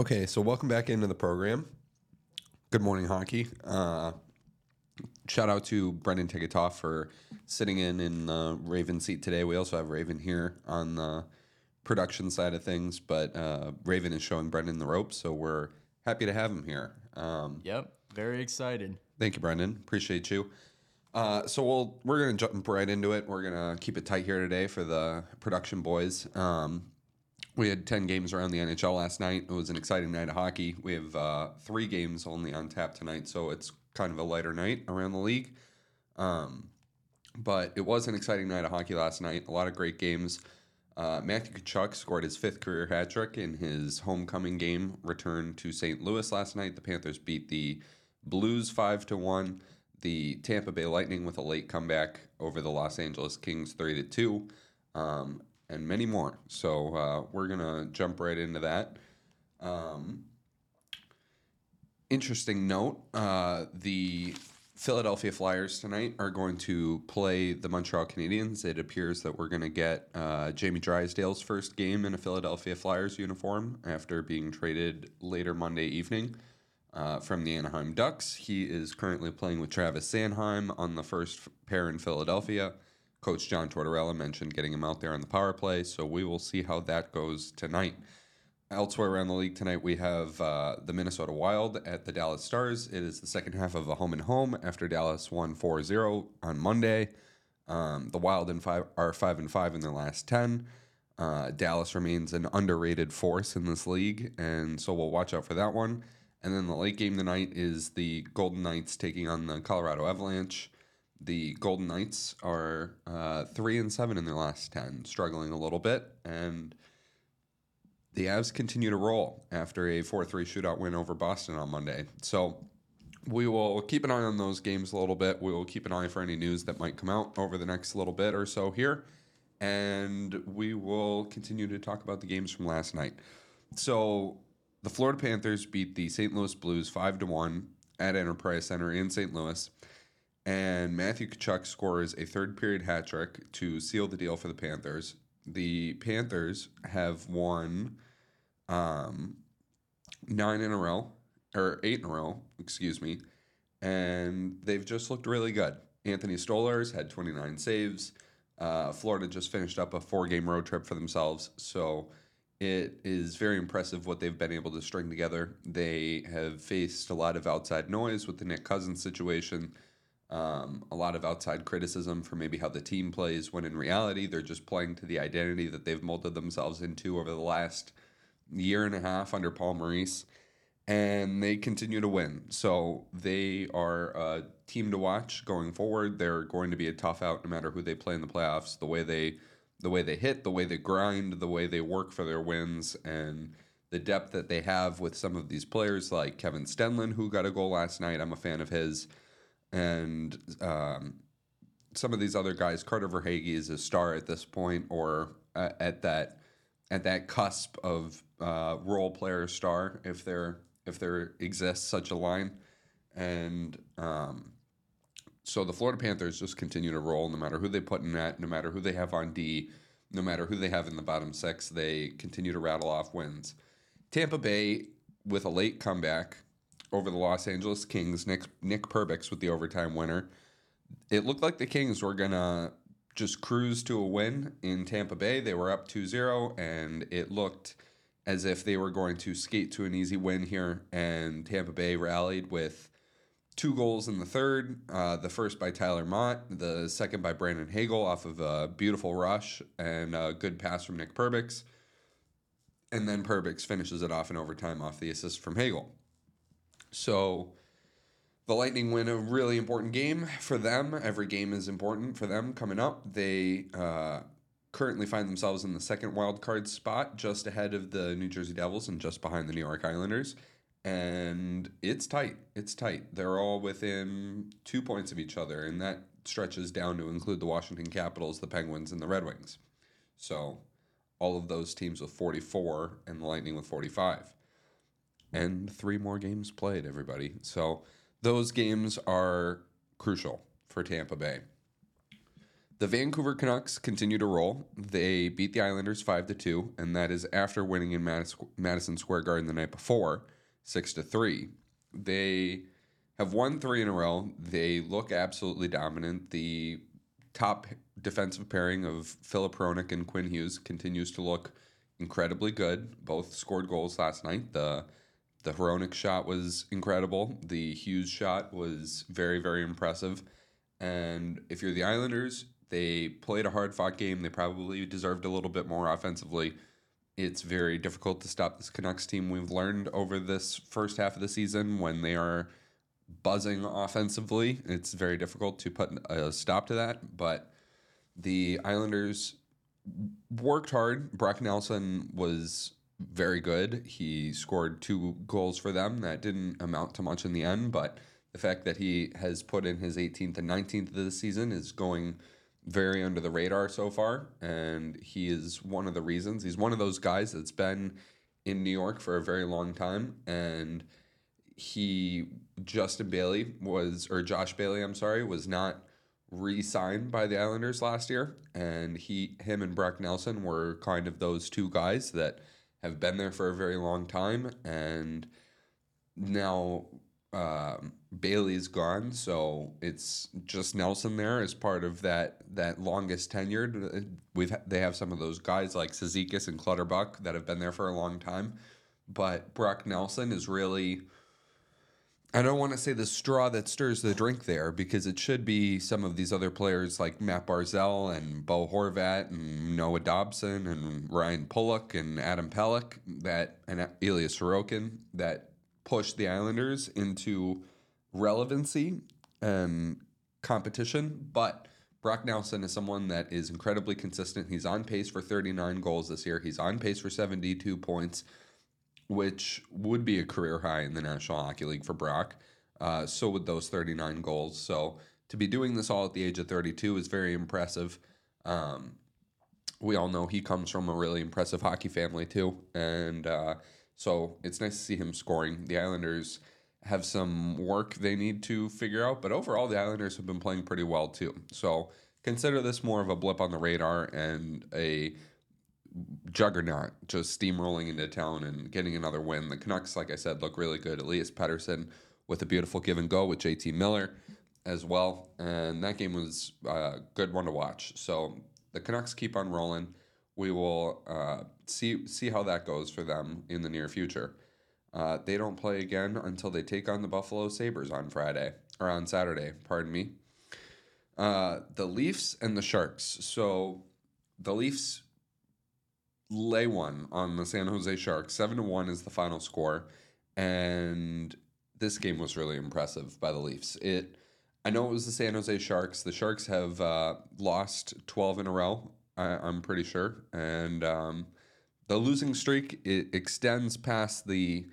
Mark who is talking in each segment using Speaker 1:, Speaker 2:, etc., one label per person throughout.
Speaker 1: Okay, so welcome back into the program. Good morning, hockey. Uh, shout out to Brendan Ticketoff for sitting in in the Raven seat today. We also have Raven here on the production side of things, but uh, Raven is showing Brendan the ropes, so we're happy to have him here. Um,
Speaker 2: Yep, very excited.
Speaker 1: Thank you, Brendan. Appreciate you. Uh, so we'll we're gonna jump right into it. We're gonna keep it tight here today for the production boys. Um, we had ten games around the NHL last night. It was an exciting night of hockey. We have uh, three games only on tap tonight, so it's kind of a lighter night around the league. Um, but it was an exciting night of hockey last night. A lot of great games. Uh, Matthew Tkachuk scored his fifth career hat trick in his homecoming game return to St. Louis last night. The Panthers beat the Blues five to one. The Tampa Bay Lightning with a late comeback over the Los Angeles Kings three to two, um, and many more. So uh, we're gonna jump right into that. Um, interesting note: uh, the Philadelphia Flyers tonight are going to play the Montreal Canadiens. It appears that we're going to get uh, Jamie Drysdale's first game in a Philadelphia Flyers uniform after being traded later Monday evening uh, from the Anaheim Ducks. He is currently playing with Travis Sanheim on the first pair in Philadelphia. Coach John Tortorella mentioned getting him out there on the power play, so we will see how that goes tonight. Elsewhere around the league tonight, we have uh, the Minnesota Wild at the Dallas Stars. It is the second half of a home and home after Dallas won 4 0 on Monday. Um, the Wild and five, are 5 and 5 in their last 10. Uh, Dallas remains an underrated force in this league, and so we'll watch out for that one. And then the late game tonight is the Golden Knights taking on the Colorado Avalanche. The Golden Knights are uh, 3 and 7 in their last 10, struggling a little bit. And the Avs continue to roll after a 4 3 shootout win over Boston on Monday. So we will keep an eye on those games a little bit. We will keep an eye for any news that might come out over the next little bit or so here. And we will continue to talk about the games from last night. So the Florida Panthers beat the St. Louis Blues 5 to 1 at Enterprise Center in St. Louis. And Matthew Tkachuk scores a third period hat trick to seal the deal for the Panthers. The Panthers have won um, nine in a row, or eight in a row, excuse me, and they've just looked really good. Anthony Stolarz had 29 saves. Uh, Florida just finished up a four game road trip for themselves. So it is very impressive what they've been able to string together. They have faced a lot of outside noise with the Nick Cousins situation, um, a lot of outside criticism for maybe how the team plays, when in reality, they're just playing to the identity that they've molded themselves into over the last year and a half under Paul Maurice. And they continue to win. So they are a team to watch going forward. They're going to be a tough out no matter who they play in the playoffs. The way they the way they hit, the way they grind, the way they work for their wins, and the depth that they have with some of these players like Kevin Stenlund, who got a goal last night. I'm a fan of his. And um, some of these other guys, Carter Verhaeghe is a star at this point, or uh, at that at that cusp of uh, role player star, if there if there exists such a line. And um, so the Florida Panthers just continue to roll no matter who they put in net, no matter who they have on D, no matter who they have in the bottom six, they continue to rattle off wins. Tampa Bay with a late comeback over the Los Angeles Kings, Nick Nick Perbix with the overtime winner. It looked like the Kings were gonna just cruise to a win in Tampa Bay. They were up 2-0 and it looked as if they were going to skate to an easy win here and Tampa Bay rallied with two goals in the third. Uh, the first by Tyler Motte, the second by Brandon Hagel off of a beautiful rush and a good pass from Nick Perbix. And then Perbix finishes it off in overtime off the assist from Hagel. So the Lightning win a really important game for them. Every game is important for them coming up. They uh, currently find themselves in the second wild card spot, just ahead of the New Jersey Devils and just behind the New York Islanders and it's tight. It's tight. They're all within two points of each other, and that stretches down to include the Washington Capitals, the Penguins, and the Red Wings. So all of those teams with 44 and the Lightning with 45. And three more games played, everybody. So those games are crucial for Tampa Bay. The Vancouver Canucks continue to roll. They beat the Islanders five to two, and that is after winning in Madison Square Garden the night before, six to three. They have won three in a row. They look absolutely dominant. The top defensive pairing of Filip Hronek and Quinn Hughes continues to look incredibly good. Both scored goals last night. The the Hronek shot was incredible. The Hughes shot was very, very impressive. And if you're the Islanders, they played a hard fought game. They probably deserved a little bit more offensively. It's very difficult to stop this Canucks team. We've learned over this first half of the season when they are buzzing offensively, it's very difficult to put a stop to that. But the Islanders worked hard. Brock Nelson was very good. He scored two goals for them that didn't amount to much in the end, but the fact that he has put in his 18th and 19th of the season is going very under the radar so far. And he is one of the reasons. He's one of those guys that's been in New York for a very long time. And he, Justin Bailey was, or Josh Bailey, I'm sorry, was not re-signed by the Islanders last year. And he, him and Brock Nelson were kind of those two guys that have been there for a very long time. And now um, Bailey's gone, so it's just Nelson there as part of that that longest tenured. We've they have some of those guys like Cizikas and Clutterbuck that have been there for a long time, but Brock Nelson is really. I don't want to say the straw that stirs the drink there because it should be some of these other players like Matt Barzal and Bo Horvat and Noah Dobson and Ryan Pulock and Adam Pelech that and Elias Sorokin that push the Islanders into relevancy and competition, but Brock Nelson is someone that is incredibly consistent. He's on pace for 39 goals this year. He's on pace for 72 points, which would be a career high in the National Hockey League for Brock. Uh, so would those 39 goals. So to be doing this all at the age of 32 is very impressive. Um, we all know he comes from a really impressive hockey family too, and uh, so it's nice to see him scoring. The Islanders have some work they need to figure out, but overall, the Islanders have been playing pretty well too. So consider this more of a blip on the radar and a juggernaut just steamrolling into town and getting another win. The Canucks, like I said, look really good. Elias Pettersson with a beautiful give and go with JT Miller as well. And that game was a good one to watch. So the Canucks keep on rolling we will uh, see see how that goes for them in the near future. Uh, they don't play again until they take on the Buffalo Sabres on Friday or on Saturday. Pardon me. Uh, the Leafs and the Sharks. So the Leafs lay one on the San Jose Sharks. Seven to one is the final score, and this game was really impressive by the Leafs. It. I know it was the San Jose Sharks. The Sharks have uh, lost 12 in a row I, am pretty sure. And um, the losing streak it extends past the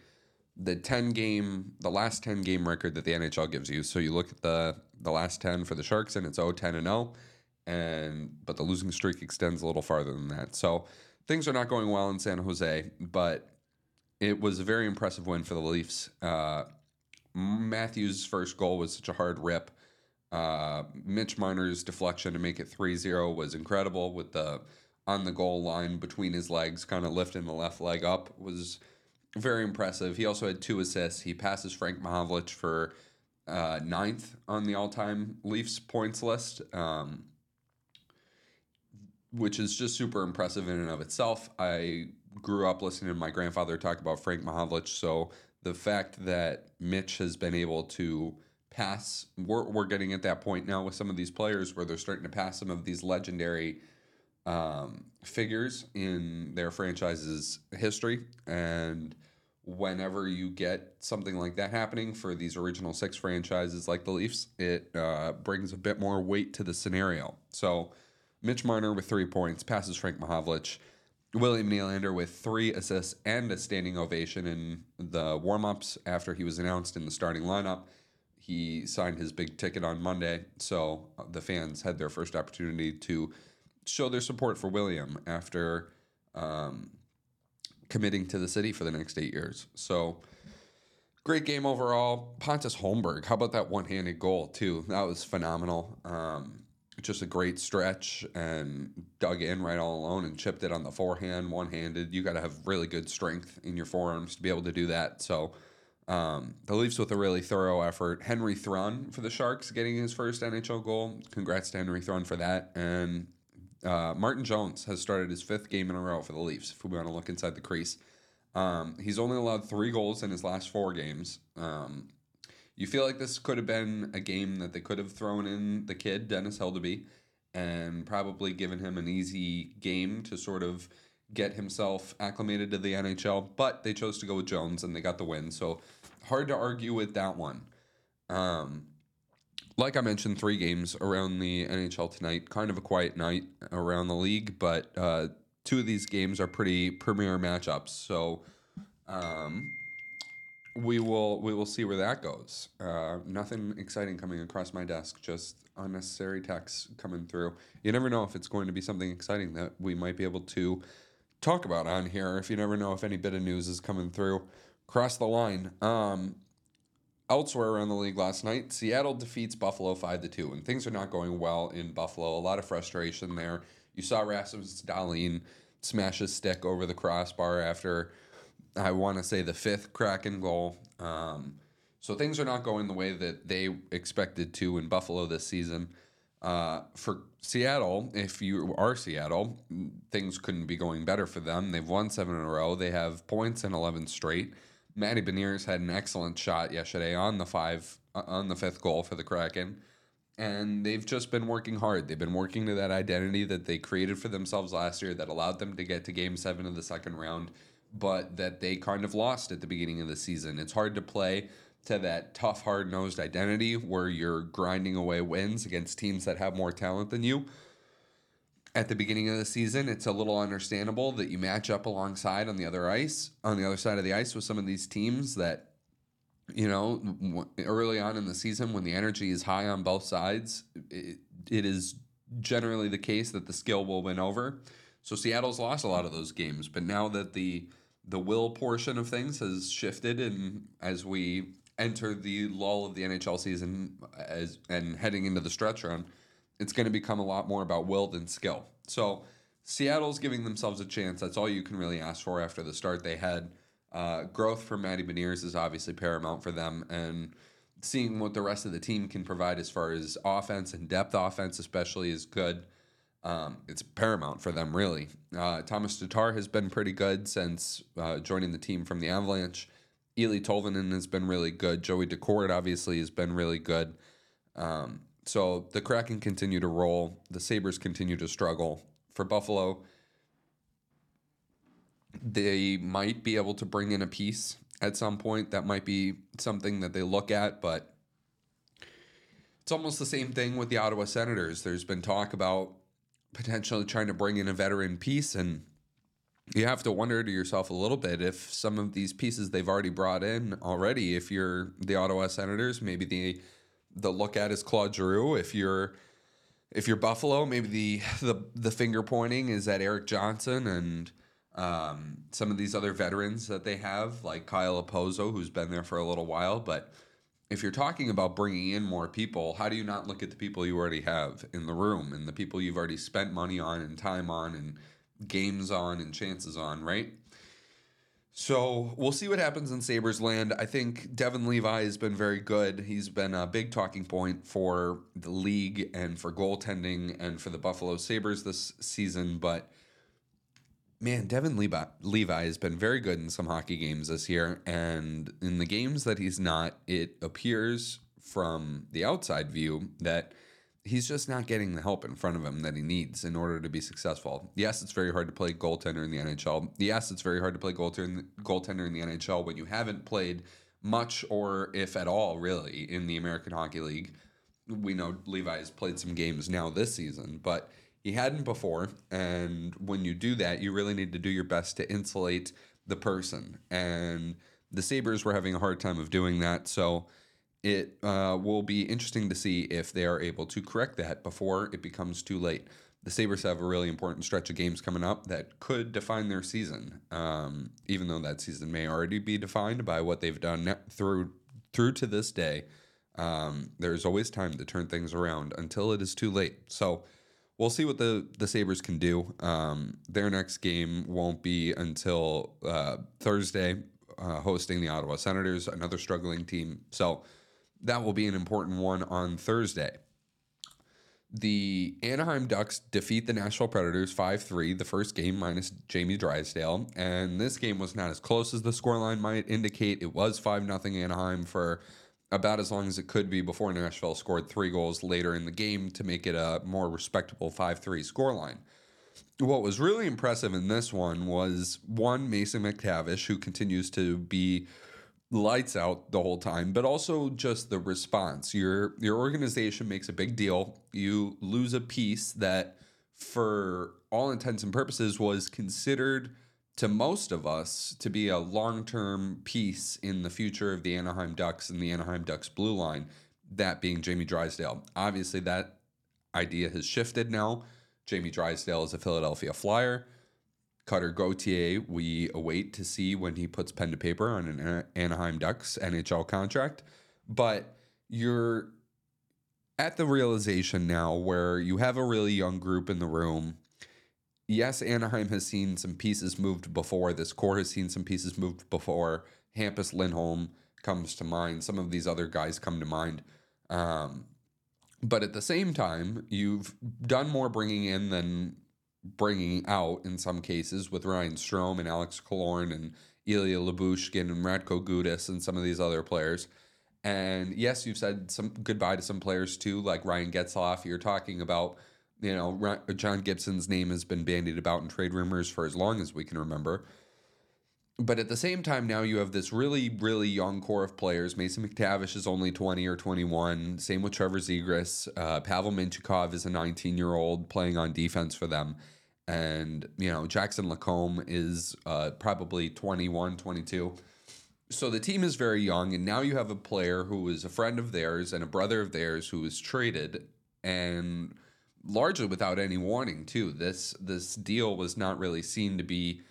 Speaker 1: the 10 game the last 10 game record that the NHL gives you. So you look at the the last 10 for the Sharks and it's 0 10 and 0 and but the losing streak extends a little farther than that. So things are not going well in San Jose, but it was a very impressive win for the Leafs. Uh, Matthews' first goal was such a hard rip. Uh, Mitch Marner's deflection to make it 3-0 was incredible with the on the goal line between his legs, kind of lifting the left leg up was very impressive. He also had two assists. He passes Frank Mahovlich for uh, ninth on the all-time Leafs points list, um, which is just super impressive in and of itself. I grew up listening to my grandfather talk about Frank Mahovlich, so the fact that Mitch has been able to pass. We're, we're getting at that point now with some of these players where they're starting to pass some of these legendary um, figures in their franchise's history. And whenever you get something like that happening for these original six franchises like the Leafs, it uh, brings a bit more weight to the scenario. So Mitch Marner with three points passes Frank Mahovlich. William Nylander with three assists and a standing ovation in the warm-ups after he was announced in the starting lineup. He signed his big ticket on Monday, so the fans had their first opportunity to show their support for William after um, committing to the city for the next eight years. So great game overall. Pontus Holmberg, how about that one-handed goal too? That was phenomenal. Um, just a great stretch and dug in right all alone and chipped it on the forehand, one handed. You got to have really good strength in your forearms to be able to do that. So um, the Leafs with a really thorough effort. Henry Thrun for the Sharks getting his first NHL goal. Congrats to Henry Thrun for that. And uh, Martin Jones has started his fifth game in a row for the Leafs. If we want to look inside the crease, um, he's only allowed three goals in his last four games. Um, you feel like this could have been a game that they could have thrown in the kid Dennis Hildeby and probably given him an easy game to sort of get himself acclimated to the NHL, but they chose to go with Jones and they got the win. So hard to argue with that one. Um, like I mentioned, three games around the NHL tonight. Kind of a quiet night around the league, but uh, two of these games are pretty premier matchups. So um, we will we will see where that goes. Uh, nothing exciting coming across my desk. Just unnecessary texts coming through. You never know if it's going to be something exciting that we might be able to talk about on here. If you never know if any bit of news is coming through, cross the line. Um, elsewhere around the league last night, Seattle defeats Buffalo five to two, and things are not going well in Buffalo. A lot of frustration there. You saw Rasmus Dahlin smash his stick over the crossbar after I want to say the fifth Kraken goal. Um, so things are not going the way that they expected to in Buffalo this season. Uh, for Seattle, if you are Seattle, things couldn't be going better for them. They've won seven in a row. They have points in eleven straight. Matty Beniers had an excellent shot yesterday on the five uh, on the fifth goal for the Kraken, and they've just been working hard. They've been working to that identity that they created for themselves last year that allowed them to get to Game Seven of the second round but that they kind of lost at the beginning of the season. It's hard to play to that tough, hard nosed identity where you're grinding away wins against teams that have more talent than you. At the beginning of the season, it's a little understandable that you match up alongside on the other ice, on the other side of the ice with some of these teams that, you know, early on in the season when the energy is high on both sides, it, it is generally the case that the skill will win over. So Seattle's lost a lot of those games, but now that the the will portion of things has shifted, and as we enter the lull of the NHL season as and heading into the stretch run, it's going to become a lot more about will than skill. So Seattle's giving themselves a chance. That's all you can really ask for after the start they had. Uh, growth for Matty Beniers is obviously paramount for them, and seeing what the rest of the team can provide as far as offense and depth offense, especially, is good. Um, it's paramount for them, really. Uh, Tomas Tatar has been pretty good since uh, joining the team from the Avalanche. Eeli Tolvanen has been really good. Joey Daccord obviously has been really good. Um, so the Kraken continue to roll. The Sabres continue to struggle. For Buffalo, they might be able to bring in a piece at some point. That might be something that they look at, but it's almost the same thing with the Ottawa Senators. There's been talk about potentially trying to bring in a veteran piece and you have to wonder to yourself a little bit if some of these pieces they've already brought in already if you're the Ottawa Senators maybe the the look at is Claude Giroux. If you're if you're Buffalo maybe the the the finger pointing is at Erik Johnson and um, some of these other veterans that they have like Kyle Okposo who's been there for a little while but if you're talking about bringing in more people, how do you not look at the people you already have in the room and the people you've already spent money on and time on and games on and chances on, right? So we'll see what happens in Sabres land. I think Devon Levi has been very good. He's been a big talking point for the league and for goaltending and for the Buffalo Sabres this season, but man, Devon Levi, Levi has been very good in some hockey games this year. And in the games that he's not, it appears from the outside view that he's just not getting the help in front of him that he needs in order to be successful. Yes, it's very hard to play goaltender in the NHL. Yes, it's very hard to play goaltender, goaltender in the NHL when you haven't played much or if at all really in the American Hockey League. We know Levi has played some games now this season, but he hadn't before. And when you do that, you really need to do your best to insulate the person. And the Sabres were having a hard time of doing that. So it uh, will be interesting to see if they are able to correct that before it becomes too late. The Sabres have a really important stretch of games coming up that could define their season, um, even though that season may already be defined by what they've done through through to this day. Um, there's always time to turn things around until it is too late. So we'll see what the the Sabres can do. Um, their next game won't be until uh, Thursday, uh, hosting the Ottawa Senators, another struggling team. So that will be an important one on Thursday. The Anaheim Ducks defeat the Nashville Predators 5 3, the first game minus Jamie Drysdale. And this game was not as close as the scoreline might indicate. It was 5 0 Anaheim for about as long as it could be before Nashville scored three goals later in the game to make it a more respectable 5 3 scoreline. What was really impressive in this one was one, Mason McTavish, who continues to be lights out the whole time, but also just the response. Your your organization makes a big deal. You lose a piece that for all intents and purposes was considered to most of us to be a long-term piece in the future of the Anaheim Ducks and the Anaheim Ducks blue line, that being Jamie Drysdale. Obviously that idea has shifted now. Jamie Drysdale is a Philadelphia Flyer. Cutter Gauthier, we await to see when he puts pen to paper on an Anaheim Ducks NHL contract. But you're at the realization now where you have a really young group in the room. Yes, Anaheim has seen some pieces moved before. This core has seen some pieces moved before. Hampus Lindholm comes to mind. Some of these other guys come to mind. Um, but at the same time, you've done more bringing in than bringing out in some cases with Ryan Strome and Alex Killorn and Ilya Lyubushkin and Radko Gudas and some of these other players. And yes, you've said some goodbye to some players too, like Ryan Getzlaf. You're talking about, you know, John Gibson's name has been bandied about in trade rumors for as long as we can remember. But at the same time, now you have this really, really young core of players. Mason McTavish is only 20 or 21. Same with Trevor Zegras. Uh, Pavel Mintyukov is a 19 year old playing on defense for them and you know Jackson Lacombe is uh, probably 21, 22. So the team is very young, and now you have a player who is a friend of theirs and a brother of theirs who was traded, and largely without any warning too. This this deal was not really seen to be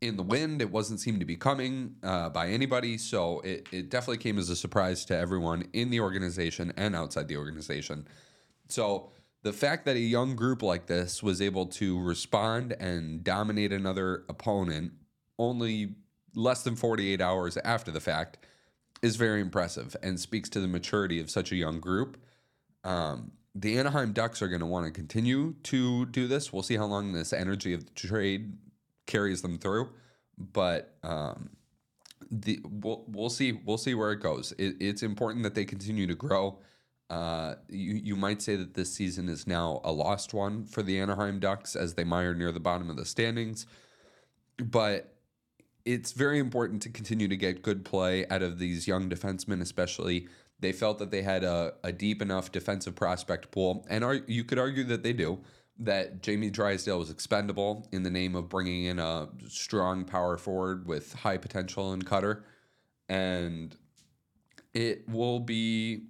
Speaker 1: in the wind. It wasn't seen to be coming uh, by anybody, so it, it definitely came as a surprise to everyone in the organization and outside the organization. So the fact that a young group like this was able to respond and dominate another opponent only less than 48 hours after the fact is very impressive and speaks to the maturity of such a young group. Um, the Anaheim Ducks are going to want to continue to do this. We'll see how long this energy of the trade carries them through, but um, the we'll, we'll see we'll see where it goes. It, it's important that they continue to grow uh, you you might say that this season is now a lost one for the Anaheim Ducks as they mire near the bottom of the standings, but it's very important to continue to get good play out of these young defensemen, especially. They felt that they had a, a deep enough defensive prospect pool, and are, you could argue that they do. That Jamie Drysdale was expendable in the name of bringing in a strong power forward with high potential and cutter, and it will be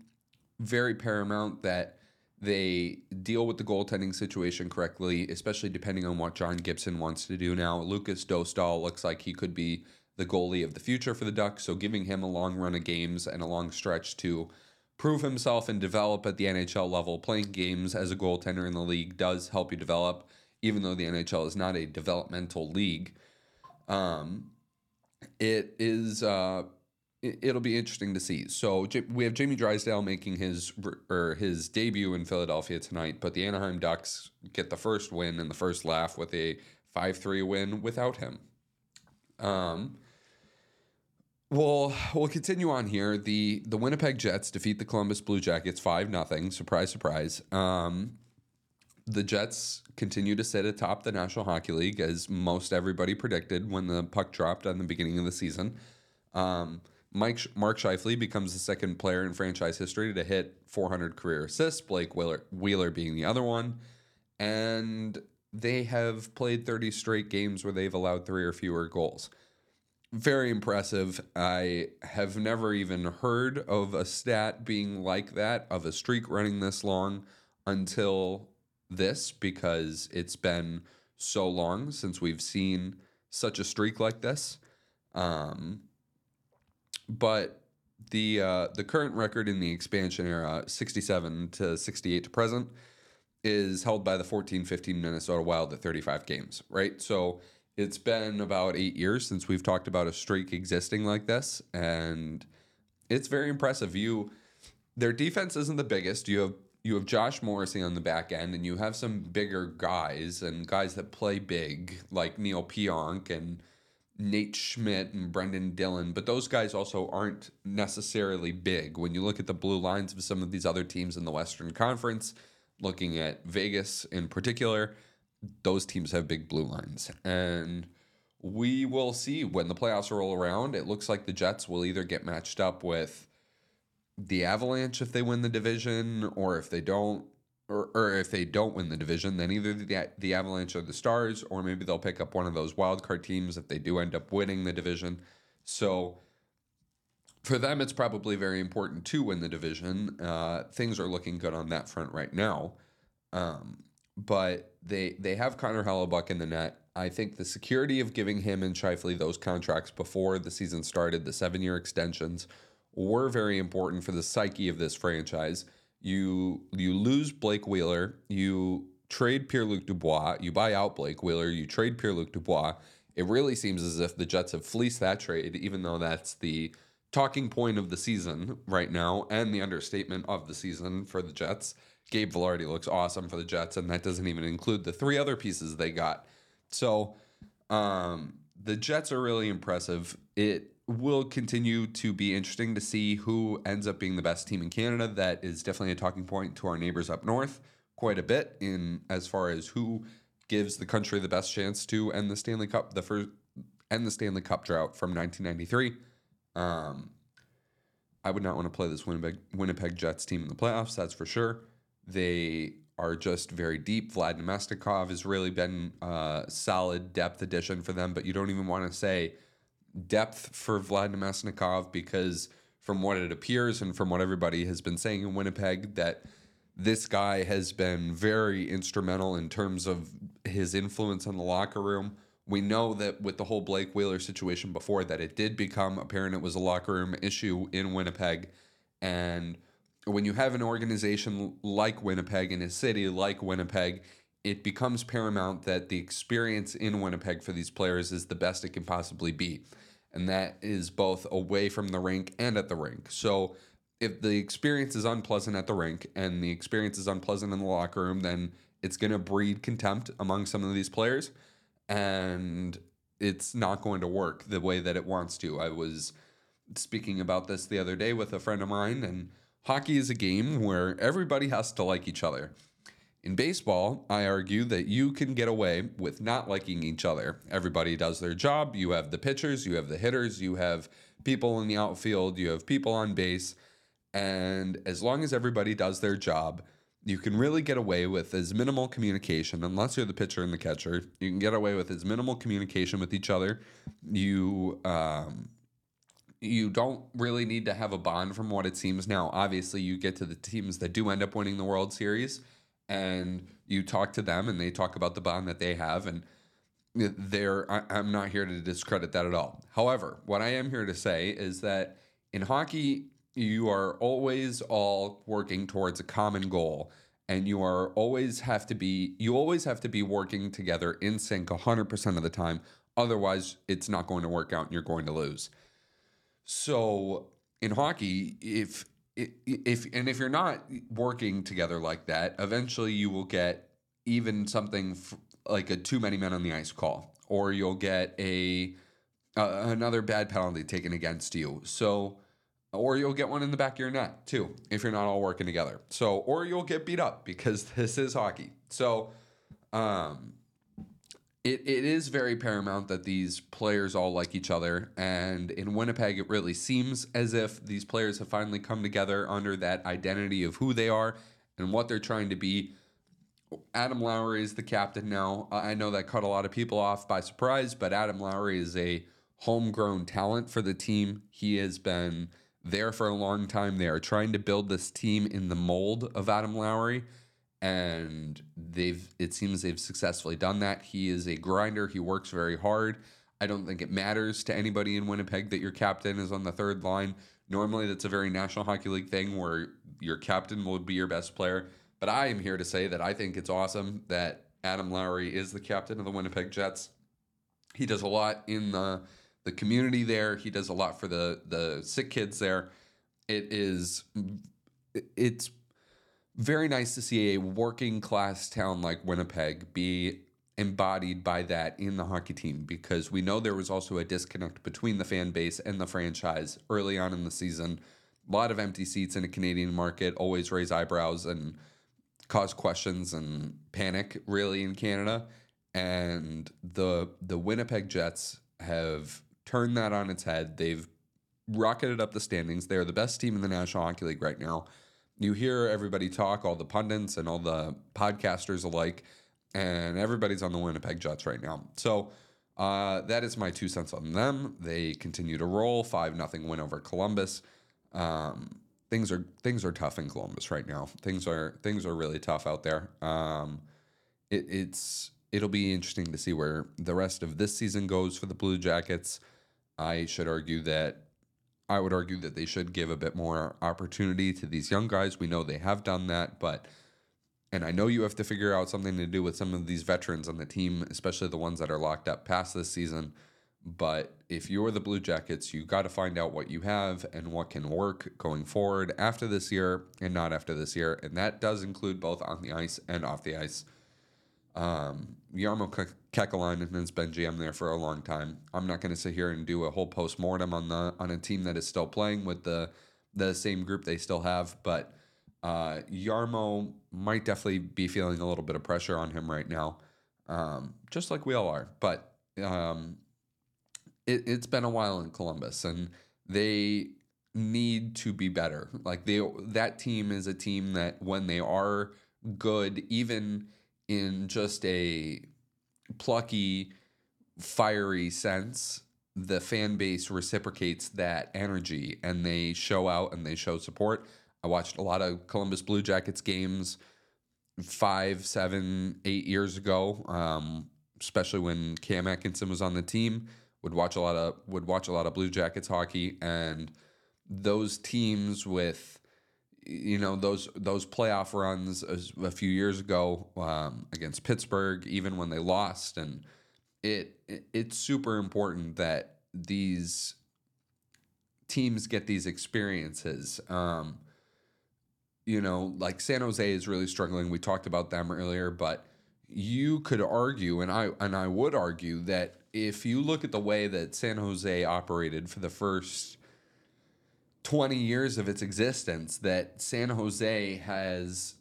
Speaker 1: very paramount that they deal with the goaltending situation correctly, especially depending on what John Gibson wants to do now. Lukas Dostal looks like he could be the goalie of the future for the Ducks, so giving him a long run of games and a long stretch to prove himself and develop at the NHL level, playing games as a goaltender in the league does help you develop, even though the NHL is not a developmental league. Um, it is uh, it'll be interesting to see. So we have Jamie Drysdale making his or his debut in Philadelphia tonight, but the Anaheim Ducks get the first win and the first laugh with a five three win without him. Um, we'll we'll continue on here. the The Winnipeg Jets defeat the Columbus Blue Jackets five nothing. Surprise, surprise. Um, the Jets continue to sit atop the National Hockey League, as most everybody predicted when the puck dropped on the beginning of the season. Um, Mike Mark Scheifele becomes the second player in franchise history to hit 400 career assists. Blake Wheeler, Wheeler being the other one, and they have played 30 straight games where they've allowed three or fewer goals. Very impressive. I have never even heard of a stat being like that, of a streak running this long until this, because it's been so long since we've seen such a streak like this. Um, but the uh, the current record in the expansion era, 67 to 68 to present, is held by the 14-15 Minnesota Wild at 35 games, right? So it's been about eight years since we've talked about a streak existing like this, and it's very impressive. You, their defense isn't the biggest. You have you have Josh Morrissey on the back end, and you have some bigger guys and guys that play big, like Neal Pionk and Nate Schmidt and Brendan Dillon. But those guys also aren't necessarily big. When you look at the blue lines of some of these other teams in the Western Conference, looking at Vegas in particular, those teams have big blue lines. And we will see when the playoffs roll around. It looks like the Jets will either get matched up with the Avalanche if they win the division, or if they don't, or, or if they don't win the division, then either the the Avalanche or the Stars, or maybe they'll pick up one of those wildcard teams if they do end up winning the division. So for them, it's probably very important to win the division. Uh, things are looking good on that front right now, um, but they they have Connor Hellebuyck in the net. I think the security of giving him and Scheifele those contracts before the season started, the seven year extensions were very important for the psyche of this franchise. You you lose Blake Wheeler, you trade Pierre Luc Dubois, you buy out Blake Wheeler, you trade Pierre Luc Dubois. It really seems as if the Jets have fleeced that trade, even though that's the talking point of the season right now and the understatement of the season for the Jets. Gabe Vilardi looks awesome for the Jets, and that doesn't even include the three other pieces they got. So um, the Jets are really impressive. It will continue to be interesting to see who ends up being the best team in Canada. That is definitely a talking point to our neighbors up north quite a bit in as far as who gives the country the best chance to end the Stanley Cup, the first end the Stanley Cup drought from 1993. Um, I would not want to play this Winnipeg Winnipeg Jets team in the playoffs. That's for sure. They are just very deep. Vlad Namestnikov has really been a solid depth addition for them, but you don't even want to say depth for Vlad Namestnikov because from what it appears and from what everybody has been saying in Winnipeg that this guy has been very instrumental in terms of his influence on the locker room. We know that with the whole Blake Wheeler situation before that it did become apparent it was a locker room issue in Winnipeg and when you have an organization like Winnipeg in a city like Winnipeg, it becomes paramount that the experience in Winnipeg for these players is the best it can possibly be and that is both away from the rink and at the rink. So if the experience is unpleasant at the rink and the experience is unpleasant in the locker room, then it's going to breed contempt among some of these players and it's not going to work the way that it wants to. I was speaking about this the other day with a friend of mine and hockey is a game where everybody has to like each other. In baseball, I argue that you can get away with not liking each other. Everybody does their job. You have the pitchers, you have the hitters, you have people in the outfield, you have people on base. And as long as everybody does their job, you can really get away with as minimal communication, unless you're the pitcher and the catcher. You can get away with as minimal communication with each other. You, um, you don't really need to have a bond from what it seems now. Obviously, you get to the teams that do end up winning the World Series and you talk to them and they talk about the bond that they have and they're I, i'm not here to discredit that at all. However what i am here to say is that in hockey you are always all working towards a common goal and you are always have to be you always have to be working together in sync 100% of the time. Otherwise it's not going to work out and you're going to lose so in hockey if if and if you're not working together like that, eventually you will get even something f- like a too many men on the ice call, or you'll get a uh, another bad penalty taken against you. So, or you'll get one in the back of your net too if you're not all working together. So, or you'll get beat up because this is hockey. So, um, it, it is very paramount that these players all like each other. And in Winnipeg, it really seems as if these players have finally come together under that identity of who they are and what they're trying to be. Adam Lowry is the captain now. I know that cut a lot of people off by surprise, but Adam Lowry is a homegrown talent for the team. He has been there for a long time. They are trying to build this team in the mold of Adam Lowry and they've it seems they've successfully done that. He is a grinder. He works very hard. I don't think it matters to anybody in Winnipeg that your captain is on the third line. Normally, that's a very National Hockey League thing where your captain will be your best player. But I am here to say that I think it's awesome that Adam Lowry is the captain of the Winnipeg Jets. He does a lot in the the community there. He does a lot for the the sick kids there. It is it's very nice to see a working class town like Winnipeg be embodied by that in the hockey team because we know there was also a disconnect between the fan base and the franchise early on in the season. A lot of empty seats in a Canadian market always raise eyebrows and cause questions and panic really in Canada. And the the Winnipeg Jets have turned that on its head. They've rocketed up the standings. They're the best team in the National Hockey League right now. You hear everybody talk, all the pundits and all the podcasters alike, and everybody's on the Winnipeg Jets right now. So uh, that is my two cents on them. They continue to roll five nothing win over Columbus. Um, things are things are tough in Columbus right now. Things are things are really tough out there. Um, it, it's it'll be interesting to see where the rest of this season goes for the Blue Jackets. I should argue that I would argue that they should give a bit more opportunity to these young guys. We know they have done that, but and I know you have to figure out something to do with some of these veterans on the team, especially the ones that are locked up past this season. But if you're the Blue Jackets, you got to find out what you have and what can work going forward after this year and not after this year. And that does include both on the ice and off the ice. Um, Jarmo Kekalainen has been GM there for a long time. I'm not going to sit here and do a whole post mortem on the on a team that is still playing with the the same group they still have, but uh, Jarmo might definitely be feeling a little bit of pressure on him right now, um, just like we all are. But um, it, it's been a while in Columbus, and they need to be better. Like they, that team is a team that when they are good, even in just a plucky, fiery sense, the fan base reciprocates that energy and they show out and they show support. I watched a lot of Columbus Blue Jackets games five, seven, eight years ago, um, especially when Cam Atkinson was on the team. Would watch a lot of would watch a lot of Blue Jackets hockey, and those teams with you know those those playoff runs a, few years ago um, against Pittsburgh, even when they lost, and it, it it's super important that these teams get these experiences. Um, you know, like San Jose is really struggling. We talked about them earlier, but you could argue, and I and I would argue that if you look at the way that San Jose operated for the first 20 years of its existence, that San Jose has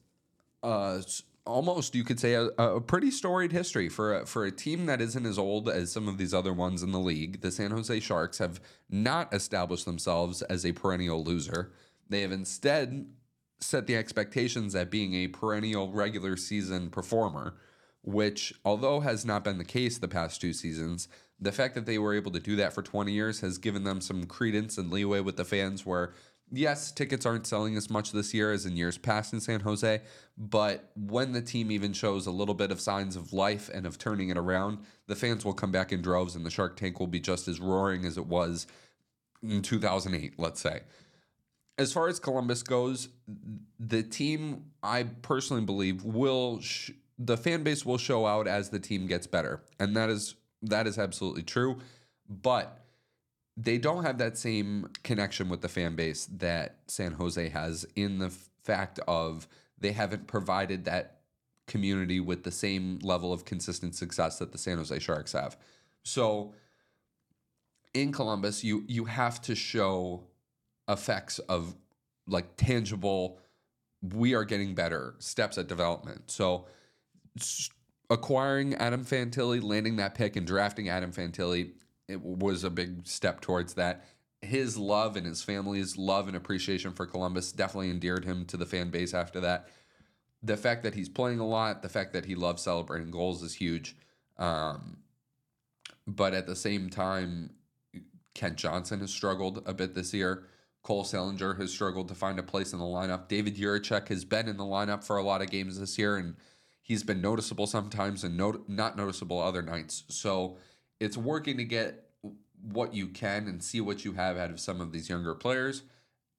Speaker 1: uh, almost you could say a, a, pretty storied history for a, for a team that isn't as old as some of these other ones in the league. The San Jose Sharks have not established themselves as a perennial loser. They have instead set the expectations at being a perennial regular season performer, which, although has not been the case the past two seasons, the fact that they were able to do that for 20 years has given them some credence and leeway with the fans where yes, tickets aren't selling as much this year as in years past in San Jose, but when the team even shows a little bit of signs of life and of turning it around, the fans will come back in droves and the Shark Tank will be just as roaring as it was in 2008, let's say. As far as Columbus goes, the team I personally believe will sh- the fan base will show out as the team gets better, and that is that is absolutely true. But they don't have that same connection with the fan base that San Jose has in the fact of they haven't provided that community with the same level of consistent success that the San Jose Sharks have. So in Columbus, you you have to show effects of like tangible we are getting better steps at development so acquiring adam fantilli landing that pick and drafting adam fantilli it was a big step towards that. His love and his family's love and appreciation for columbus definitely endeared him to the fan base after that. The fact that he's playing a lot the fact that he loves celebrating goals is huge. Um, but at the same time kent johnson has struggled a bit this year. Cole Sillinger has struggled to find a place in the lineup. David Jiricek has been in the lineup for a lot of games this year, and he's been noticeable sometimes and not noticeable other nights. So it's working to get what you can and see what you have out of some of these younger players,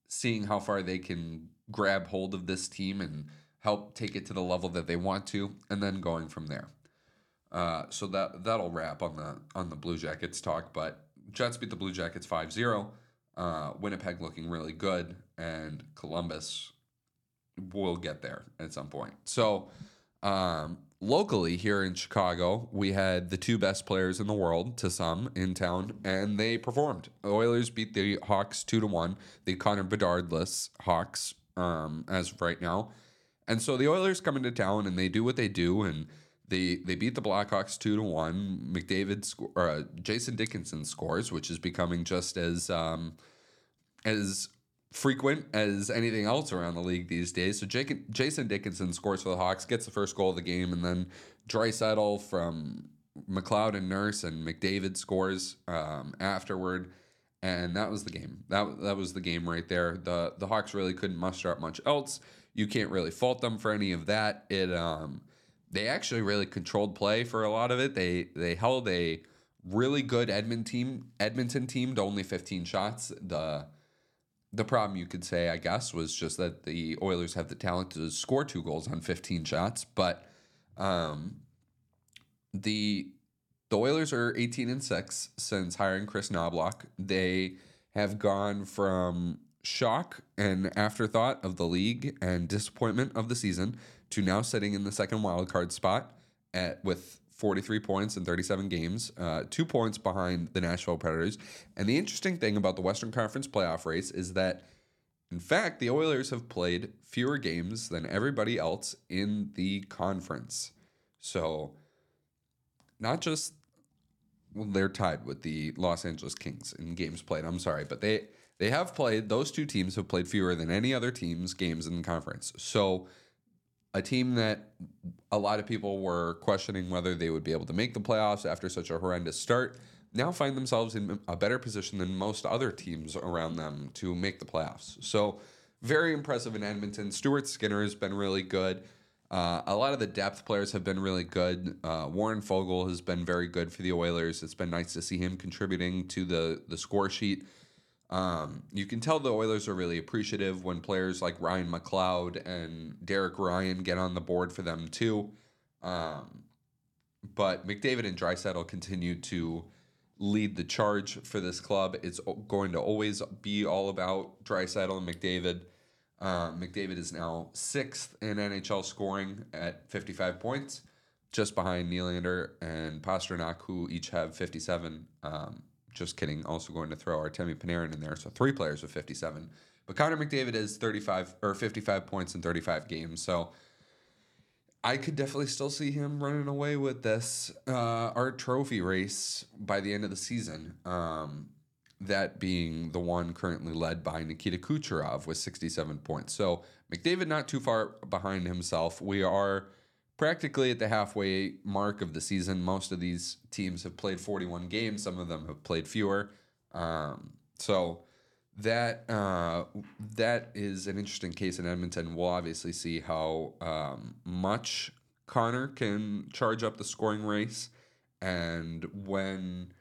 Speaker 1: seeing how far they can grab hold of this team and help take it to the level that they want to, and then going from there. Uh, so that that'll wrap on the on the Blue Jackets talk. But Jets beat the Blue Jackets 5-0. Uh, Winnipeg looking really good, and Columbus will get there at some point. So um, locally here in Chicago, we had the two best players in the world to some in town, and they performed. The Oilers beat the Hawks two to one. The Connor Bedardless Hawks um, as of right now, and so the Oilers come into town and they do what they do, and they they beat the Blackhawks two to one. McDavid sco- uh, Jason Dickinson scores, which is becoming just as um, as frequent as anything else around the league these days. So Jake, Jason Dickinson scores for the Hawks, gets the first goal of the game, and then Draisaitl from McLeod and Nurse and McDavid scores um, afterward, and that was the game. That that was the game right there. the The Hawks really couldn't muster up much else. You can't really fault them for any of that. It um, they actually really controlled play for a lot of it. They they held a really good Edmonton team Edmonton team to only 15 shots. The the problem you could say, I guess, was just that the Oilers have the talent to score two goals on 15 shots, but um, the the Oilers are 18 and 6 since hiring Kris Knoblauch. They have gone from shock and afterthought of the league and disappointment of the season to now sitting in the second wild card spot at with 43 points in 37 games, uh, two points behind the Nashville Predators. And the interesting thing about the Western Conference playoff race is that, in fact, the Oilers have played fewer games than everybody else in the conference. So, not just well, they're tied with the Los Angeles Kings in games played. I'm sorry, but they they have played. Those two teams have played fewer than any other teams games in the conference. So a team that a lot of people were questioning whether they would be able to make the playoffs after such a horrendous start now find themselves in a better position than most other teams around them to make the playoffs. So, very impressive in Edmonton. Stuart Skinner has been really good. Uh, a lot of the depth players have been really good. Uh, Warren Foegele has been very good for the Oilers. It's been nice to see him contributing to the the score sheet. Um, you can tell the Oilers are really appreciative when players like Ryan McLeod and Derek Ryan get on the board for them too. Um, but McDavid and Draisaitl continue to lead the charge for this club. It's going to always be all about Draisaitl and McDavid. Uh, McDavid is now sixth in NHL scoring at 55 points, just behind Nylander and Pastrnak, who each have 57. Um, just kidding. Also going to throw Artemi Panarin in there. So three players with 57. But Connor McDavid is 35 or 55 points in 35 games. So I could definitely still see him running away with this uh, Art Trophy race by the end of the season. Um, that being the one currently led by Nikita Kucherov with 67 points. So McDavid not too far behind himself. We are practically at the halfway mark of the season. Most of these teams have played 41 games. Some of them have played fewer. Um, so that uh, that is an interesting case in Edmonton. We'll obviously see how um, much Connor can charge up the scoring race, and when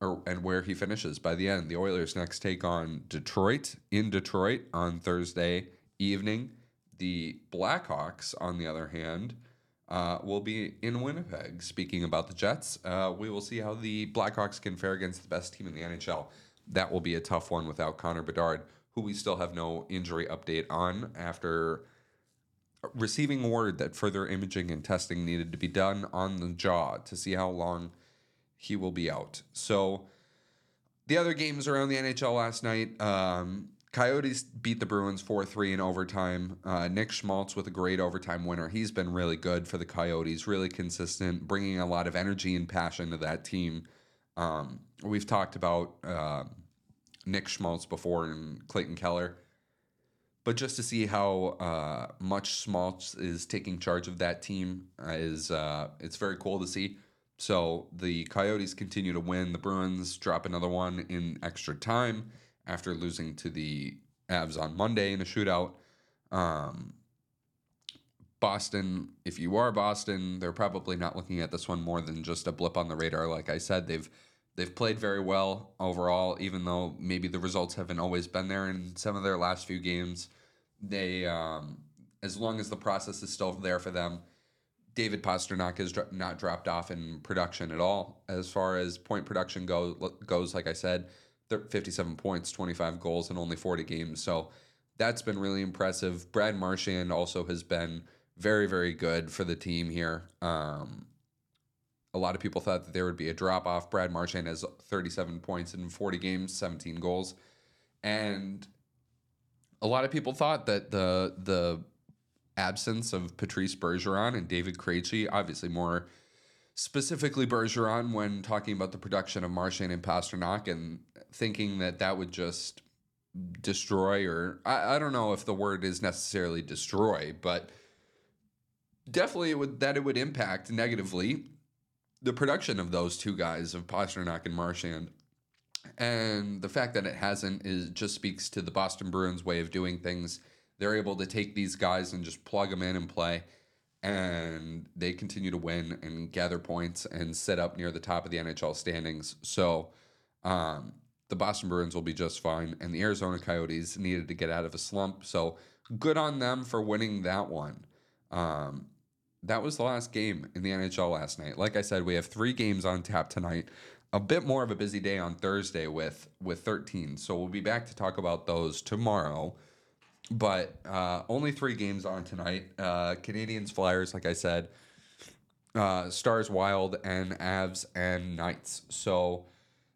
Speaker 1: or and where he finishes by the end. The Oilers next take on Detroit in Detroit on Thursday evening. The Blackhawks, on the other hand, uh, will be in Winnipeg. Speaking about the Jets, uh, we will see how the Blackhawks can fare against the best team in the NHL. That will be a tough one without Connor Bedard, who we still have no injury update on after receiving word that further imaging and testing needed to be done on the jaw to see how long he will be out. So the other games around the NHL last night, um, Coyotes beat the Bruins 4 3 in overtime. Uh, Nick Schmaltz with a great overtime winner. He's been really good for the Coyotes, really consistent, bringing a lot of energy and passion to that team. Um, we've talked about uh, Nick Schmaltz before and Clayton Keller. But just to see how uh, much Schmaltz is taking charge of that team is uh, it's very cool to see. So the Coyotes continue to win. The Bruins drop another one in extra time after losing to the Avs on Monday in a shootout. Um, Boston, if you are Boston, they're probably not looking at this one more than just a blip on the radar. Like I said, they've they've played very well overall, even though maybe the results haven't always been there in some of their last few games. They, um, as long as the process is still there for them, David Pastrnak has not dropped off in production at all as far as point production go, goes. Like I said, 57 points, 25 goals, and only 40 games. So that's been really impressive. Brad Marchand also has been very, very good for the team here. Um, a lot of people thought that there would be a drop off. Brad Marchand has 37 points in 40 games, 17 goals. And a lot of people thought that the the absence of Patrice Bergeron and David Krejci, obviously more specifically Bergeron when talking about the production of Marchand and Pastrnak and thinking that that would just destroy or I, I don't know if the word is necessarily destroy, but definitely it would that it would impact negatively the production of those two guys of Pastrnak and Marchand. And the fact that it hasn't is just speaks to the Boston Bruins way of doing things. They're able to take these guys and just plug them in and play and they continue to win and gather points and sit up near the top of the NHL standings. So um, the Boston Bruins will be just fine, and the Arizona Coyotes needed to get out of a slump. So good on them for winning that one. Um, that was the last game in the NHL last night. Like I said, we have three games on tap tonight. A bit more of a busy day on Thursday with with 13. So we'll be back to talk about those tomorrow. But uh, only three games on tonight. Uh, Canadiens, Flyers, like I said, uh, Stars, Wild, and Avs and Knights. So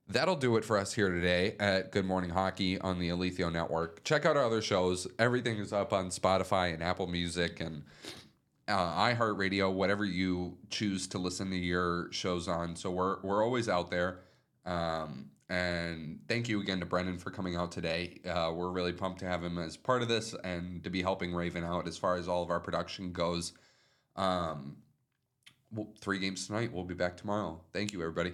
Speaker 1: that'll do it for us here today at Good Morning Hockey on the Alithio Network. Check out our other shows. Everything is up on Spotify and Apple Music and uh, iHeartRadio, whatever you choose to listen to your shows on. So we're we're always out there. Um, and thank you again to Brendan for coming out today. Uh, we're really pumped to have him as part of this and to be helping Raven out as far as all of our production goes. Um, well, three games tonight. We'll be back tomorrow. Thank you, everybody.